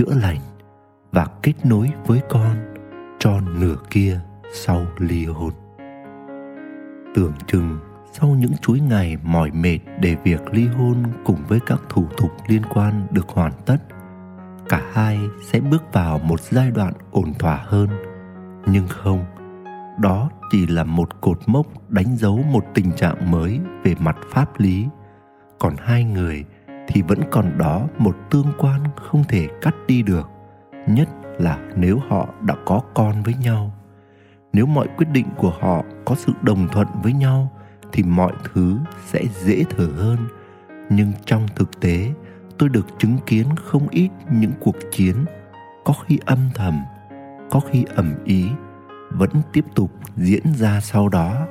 chữa lành và kết nối với con cho nửa kia sau ly hôn. Tưởng chừng sau những chuỗi ngày mỏi mệt để việc ly hôn cùng với các thủ tục liên quan được hoàn tất, cả hai sẽ bước vào một giai đoạn ổn thỏa hơn. Nhưng không, đó chỉ là một cột mốc đánh dấu một tình trạng mới về mặt pháp lý. Còn hai người thì vẫn còn đó một tương quan không thể cắt đi được, nhất là nếu họ đã có con với nhau. Nếu mọi quyết định của họ có sự đồng thuận với nhau, thì mọi thứ sẽ dễ thở hơn. Nhưng trong thực tế, tôi được chứng kiến không ít những cuộc chiến, có khi âm thầm, có khi ẩm ý, vẫn tiếp tục diễn ra sau đó.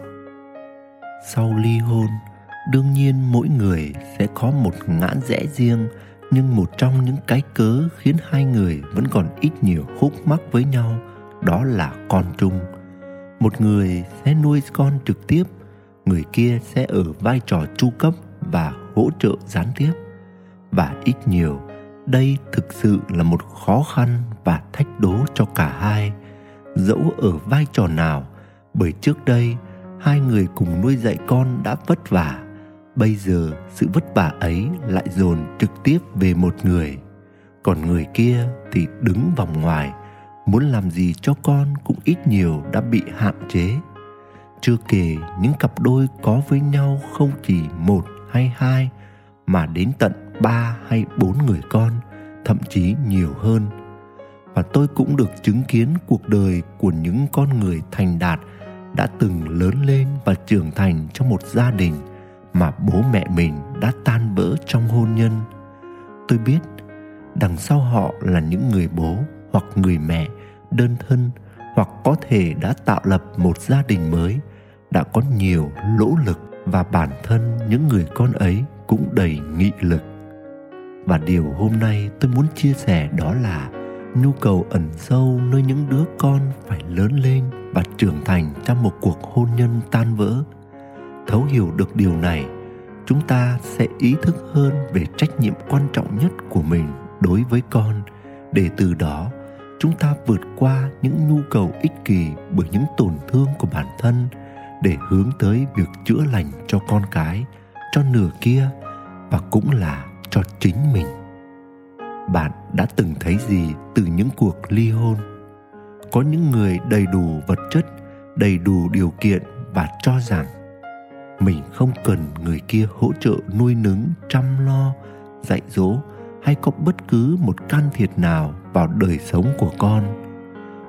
Sau ly hôn đương nhiên mỗi người sẽ có một ngã rẽ riêng, nhưng một trong những cái cớ khiến hai người vẫn còn ít nhiều khúc mắc với nhau đó là con chung. Một người sẽ nuôi con trực tiếp, người kia sẽ ở vai trò chu cấp và hỗ trợ gián tiếp. Và ít nhiều, đây thực sự là một khó khăn và thách đố cho cả hai. Dẫu ở vai trò nào, bởi trước đây hai người cùng nuôi dạy con đã vất vả bây giờ sự vất vả ấy lại dồn trực tiếp về một người. Còn người kia thì đứng vòng ngoài, muốn làm gì cho con cũng ít nhiều đã bị hạn chế. Chưa kể những cặp đôi có với nhau không chỉ một hay hai, mà đến tận ba hay bốn người con, thậm chí nhiều hơn. Và tôi cũng được chứng kiến cuộc đời của những con người thành đạt đã từng lớn lên và trưởng thành trong một gia đình mà bố mẹ mình đã tan vỡ trong hôn nhân. Tôi biết đằng sau họ là những người bố hoặc người mẹ đơn thân hoặc có thể đã tạo lập một gia đình mới, đã có nhiều nỗ lực và bản thân những người con ấy cũng đầy nghị lực. Và điều hôm nay tôi muốn chia sẻ đó là nhu cầu ẩn sâu nơi những đứa con phải lớn lên và trưởng thành trong một cuộc hôn nhân tan vỡ thấu hiểu được điều này, chúng ta sẽ ý thức hơn về trách nhiệm quan trọng nhất của mình đối với con. Để từ đó, chúng ta vượt qua những nhu cầu ích kỷ bởi những tổn thương của bản thân để hướng tới việc chữa lành cho con cái, cho nửa kia và cũng là cho chính mình. Bạn đã từng thấy gì từ những cuộc ly hôn? Có những người đầy đủ vật chất, đầy đủ điều kiện và cho rằng mình không cần người kia hỗ trợ nuôi nấng, chăm lo, dạy dỗ hay có bất cứ một can thiệp nào vào đời sống của con.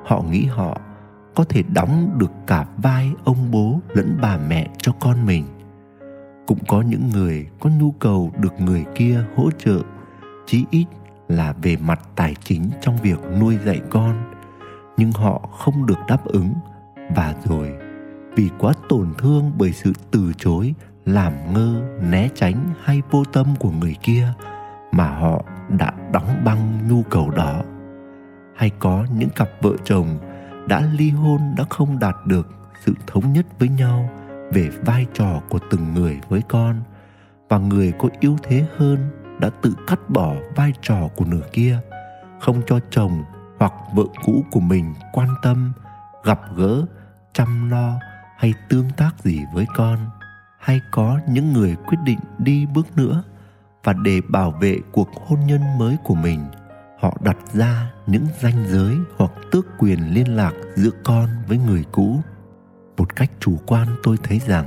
Họ nghĩ họ có thể đóng được cả vai ông bố lẫn bà mẹ cho con mình. Cũng có những người có nhu cầu được người kia hỗ trợ, chí ít là về mặt tài chính trong việc nuôi dạy con. Nhưng họ không được đáp ứng và rồi vì quá tổn thương bởi sự từ chối, làm ngơ, né tránh hay vô tâm của người kia mà họ đã đóng băng nhu cầu đó. Hay có những cặp vợ chồng đã ly hôn đã không đạt được sự thống nhất với nhau về vai trò của từng người với con và người có yếu thế hơn đã tự cắt bỏ vai trò của nửa kia, không cho chồng hoặc vợ cũ của mình quan tâm, gặp gỡ, chăm lo hay tương tác gì với con, hay có những người quyết định đi bước nữa và để bảo vệ cuộc hôn nhân mới của mình, họ đặt ra những ranh giới hoặc tước quyền liên lạc giữa con với người cũ. Một cách chủ quan tôi thấy rằng,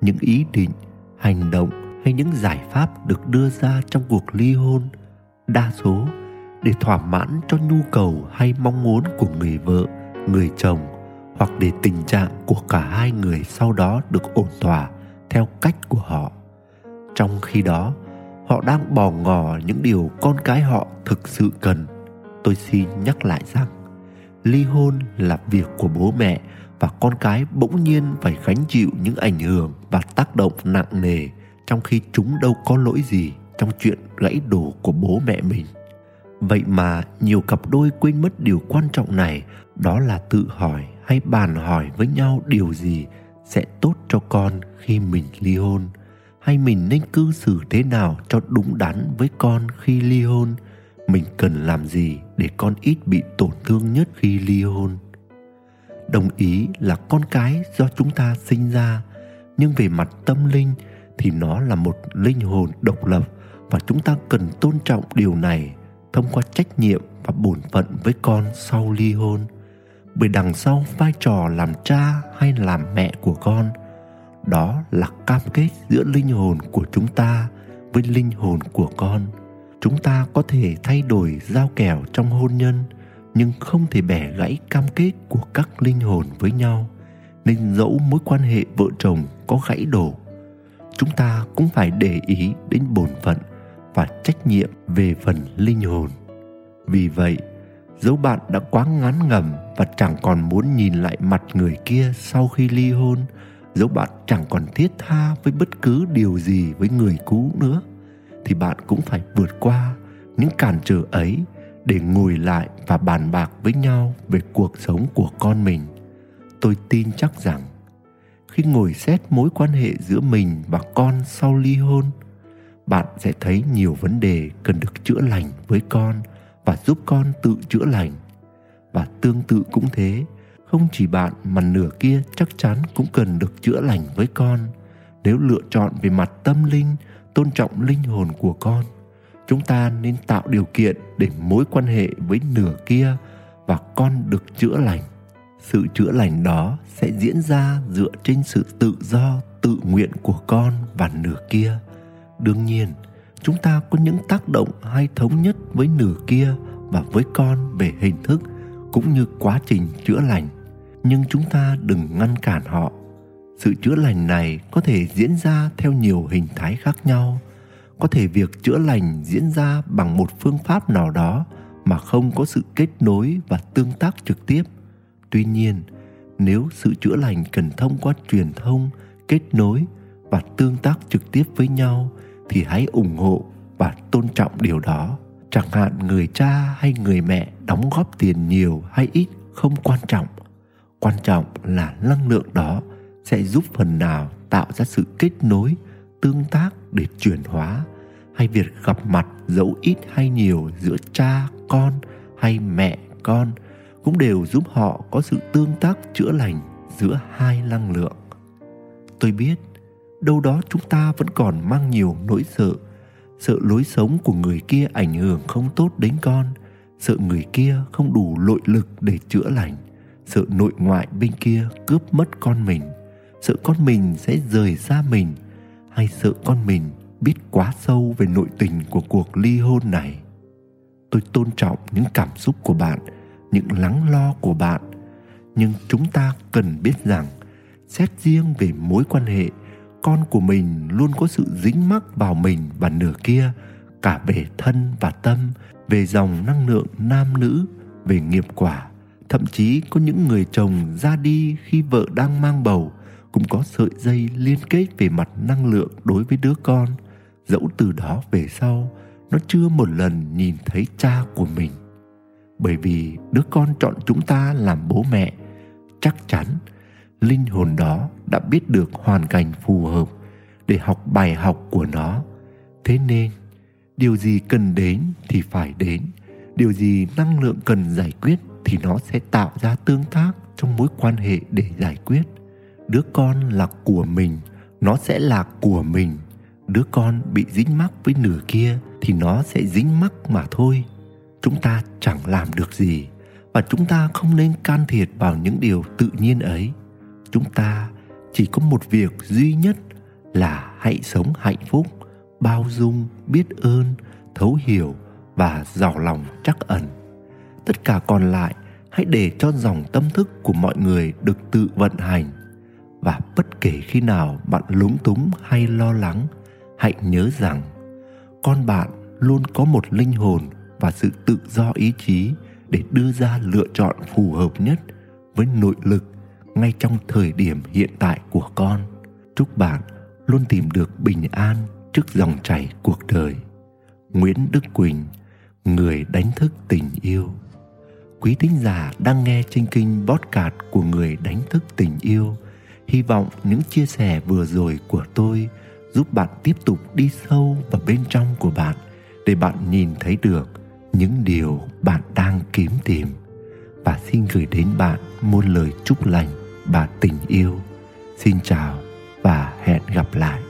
những ý định, hành động hay những giải pháp được đưa ra trong cuộc ly hôn đa số để thỏa mãn cho nhu cầu hay mong muốn của người vợ, người chồng hoặc để tình trạng của cả hai người sau đó được ổn thỏa theo cách của họ. Trong khi đó, họ đang bỏ ngỏ những điều con cái họ thực sự cần. Tôi xin nhắc lại rằng, ly hôn là việc của bố mẹ và con cái bỗng nhiên phải gánh chịu những ảnh hưởng và tác động nặng nề trong khi chúng đâu có lỗi gì trong chuyện gãy đổ của bố mẹ mình. Vậy mà nhiều cặp đôi quên mất điều quan trọng này, đó là tự hỏi hay bàn hỏi với nhau điều gì sẽ tốt cho con khi mình ly hôn? Hay mình nên cư xử thế nào cho đúng đắn với con khi ly hôn? Mình cần làm gì để con ít bị tổn thương nhất khi ly hôn? Đồng ý là con cái do chúng ta sinh ra, nhưng về mặt tâm linh thì nó là một linh hồn độc lập và chúng ta cần tôn trọng điều này thông qua trách nhiệm và bổn phận với con sau ly hôn bởi đằng sau vai trò làm cha hay làm mẹ của con, đó là cam kết giữa linh hồn của chúng ta với linh hồn của con. Chúng ta có thể thay đổi giao kèo trong hôn nhân, nhưng không thể bẻ gãy cam kết của các linh hồn với nhau, nên dẫu mối quan hệ vợ chồng có gãy đổ, chúng ta cũng phải để ý đến bổn phận và trách nhiệm về phần linh hồn. Vì vậy dấu bạn đã quá ngán ngẩm và chẳng còn muốn nhìn lại mặt người kia sau khi ly hôn, dẫu bạn chẳng còn thiết tha với bất cứ điều gì với người cũ nữa, thì bạn cũng phải vượt qua những cản trở ấy để ngồi lại và bàn bạc với nhau về cuộc sống của con mình. Tôi tin chắc rằng, khi ngồi xét mối quan hệ giữa mình và con sau ly hôn, bạn sẽ thấy nhiều vấn đề cần được chữa lành với con và giúp con tự chữa lành. Và tương tự cũng thế, không chỉ bạn mà nửa kia chắc chắn cũng cần được chữa lành với con. Nếu lựa chọn về mặt tâm linh, tôn trọng linh hồn của con, chúng ta nên tạo điều kiện để mối quan hệ với nửa kia và con được chữa lành. Sự chữa lành đó sẽ diễn ra dựa trên sự tự do, tự nguyện của con và nửa kia. Đương nhiên chúng ta có những tác động hay thống nhất với nửa kia và với con về hình thức cũng như quá trình chữa lành. Nhưng chúng ta đừng ngăn cản họ. Sự chữa lành này có thể diễn ra theo nhiều hình thái khác nhau. Có thể việc chữa lành diễn ra bằng một phương pháp nào đó mà không có sự kết nối và tương tác trực tiếp. Tuy nhiên, nếu sự chữa lành cần thông qua truyền thông, kết nối và tương tác trực tiếp với nhau thì hãy ủng hộ và tôn trọng điều đó. Chẳng hạn người cha hay người mẹ đóng góp tiền nhiều hay ít không quan trọng. Quan trọng là năng lượng đó sẽ giúp phần nào tạo ra sự kết nối, tương tác để chuyển hóa. Hay việc gặp mặt dẫu ít hay nhiều giữa cha, con hay mẹ, con cũng đều giúp họ có sự tương tác chữa lành giữa hai năng lượng. Tôi biết đâu đó chúng ta vẫn còn mang nhiều nỗi sợ. Sợ lối sống của người kia ảnh hưởng không tốt đến con. Sợ người kia không đủ nội lực để chữa lành. Sợ nội ngoại bên kia cướp mất con mình. Sợ con mình sẽ rời xa mình. Hay sợ con mình biết quá sâu về nội tình của cuộc ly hôn này? Tôi tôn trọng những cảm xúc của bạn, những lắng lo của bạn. Nhưng chúng ta cần biết rằng, xét riêng về mối quan hệ con của mình luôn có sự dính mắc vào mình và nửa kia, cả về thân và tâm, về dòng năng lượng nam nữ, về nghiệp quả. Thậm chí có những người chồng ra đi khi vợ đang mang bầu, cũng có sợi dây liên kết về mặt năng lượng đối với đứa con. Dẫu từ đó về sau, nó chưa một lần nhìn thấy cha của mình. Bởi vì đứa con chọn chúng ta làm bố mẹ, chắc chắn linh hồn đó đã biết được hoàn cảnh phù hợp để học bài học của nó. Thế nên, điều gì cần đến thì phải đến, điều gì năng lượng cần giải quyết thì nó sẽ tạo ra tương tác trong mối quan hệ để giải quyết. Đứa con là của mình, nó sẽ là của mình. Đứa con bị dính mắc với nửa kia thì nó sẽ dính mắc mà thôi. Chúng ta chẳng làm được gì và chúng ta không nên can thiệp vào những điều tự nhiên ấy. Chúng ta chỉ có một việc duy nhất là hãy sống hạnh phúc, bao dung, biết ơn, thấu hiểu và giàu lòng trắc ẩn. Tất cả còn lại, hãy để cho dòng tâm thức của mọi người được tự vận hành. Và bất kể khi nào bạn lúng túng hay lo lắng, hãy nhớ rằng con bạn luôn có một linh hồn và sự tự do ý chí để đưa ra lựa chọn phù hợp nhất với nội lực ngay trong thời điểm hiện tại của con. Chúc bạn luôn tìm được bình an trước dòng chảy cuộc đời. Nguyễn đức quỳnh, người đánh thức tình yêu. Quý thính giả đang nghe trên kinh podcast của người đánh thức tình yêu, hy vọng những chia sẻ vừa rồi của tôi giúp bạn tiếp tục đi sâu vào bên trong của bạn để bạn nhìn thấy được những điều bạn đang kiếm tìm. Và xin gửi đến bạn muôn lời chúc lành và tình yêu. Xin chào và hẹn gặp lại.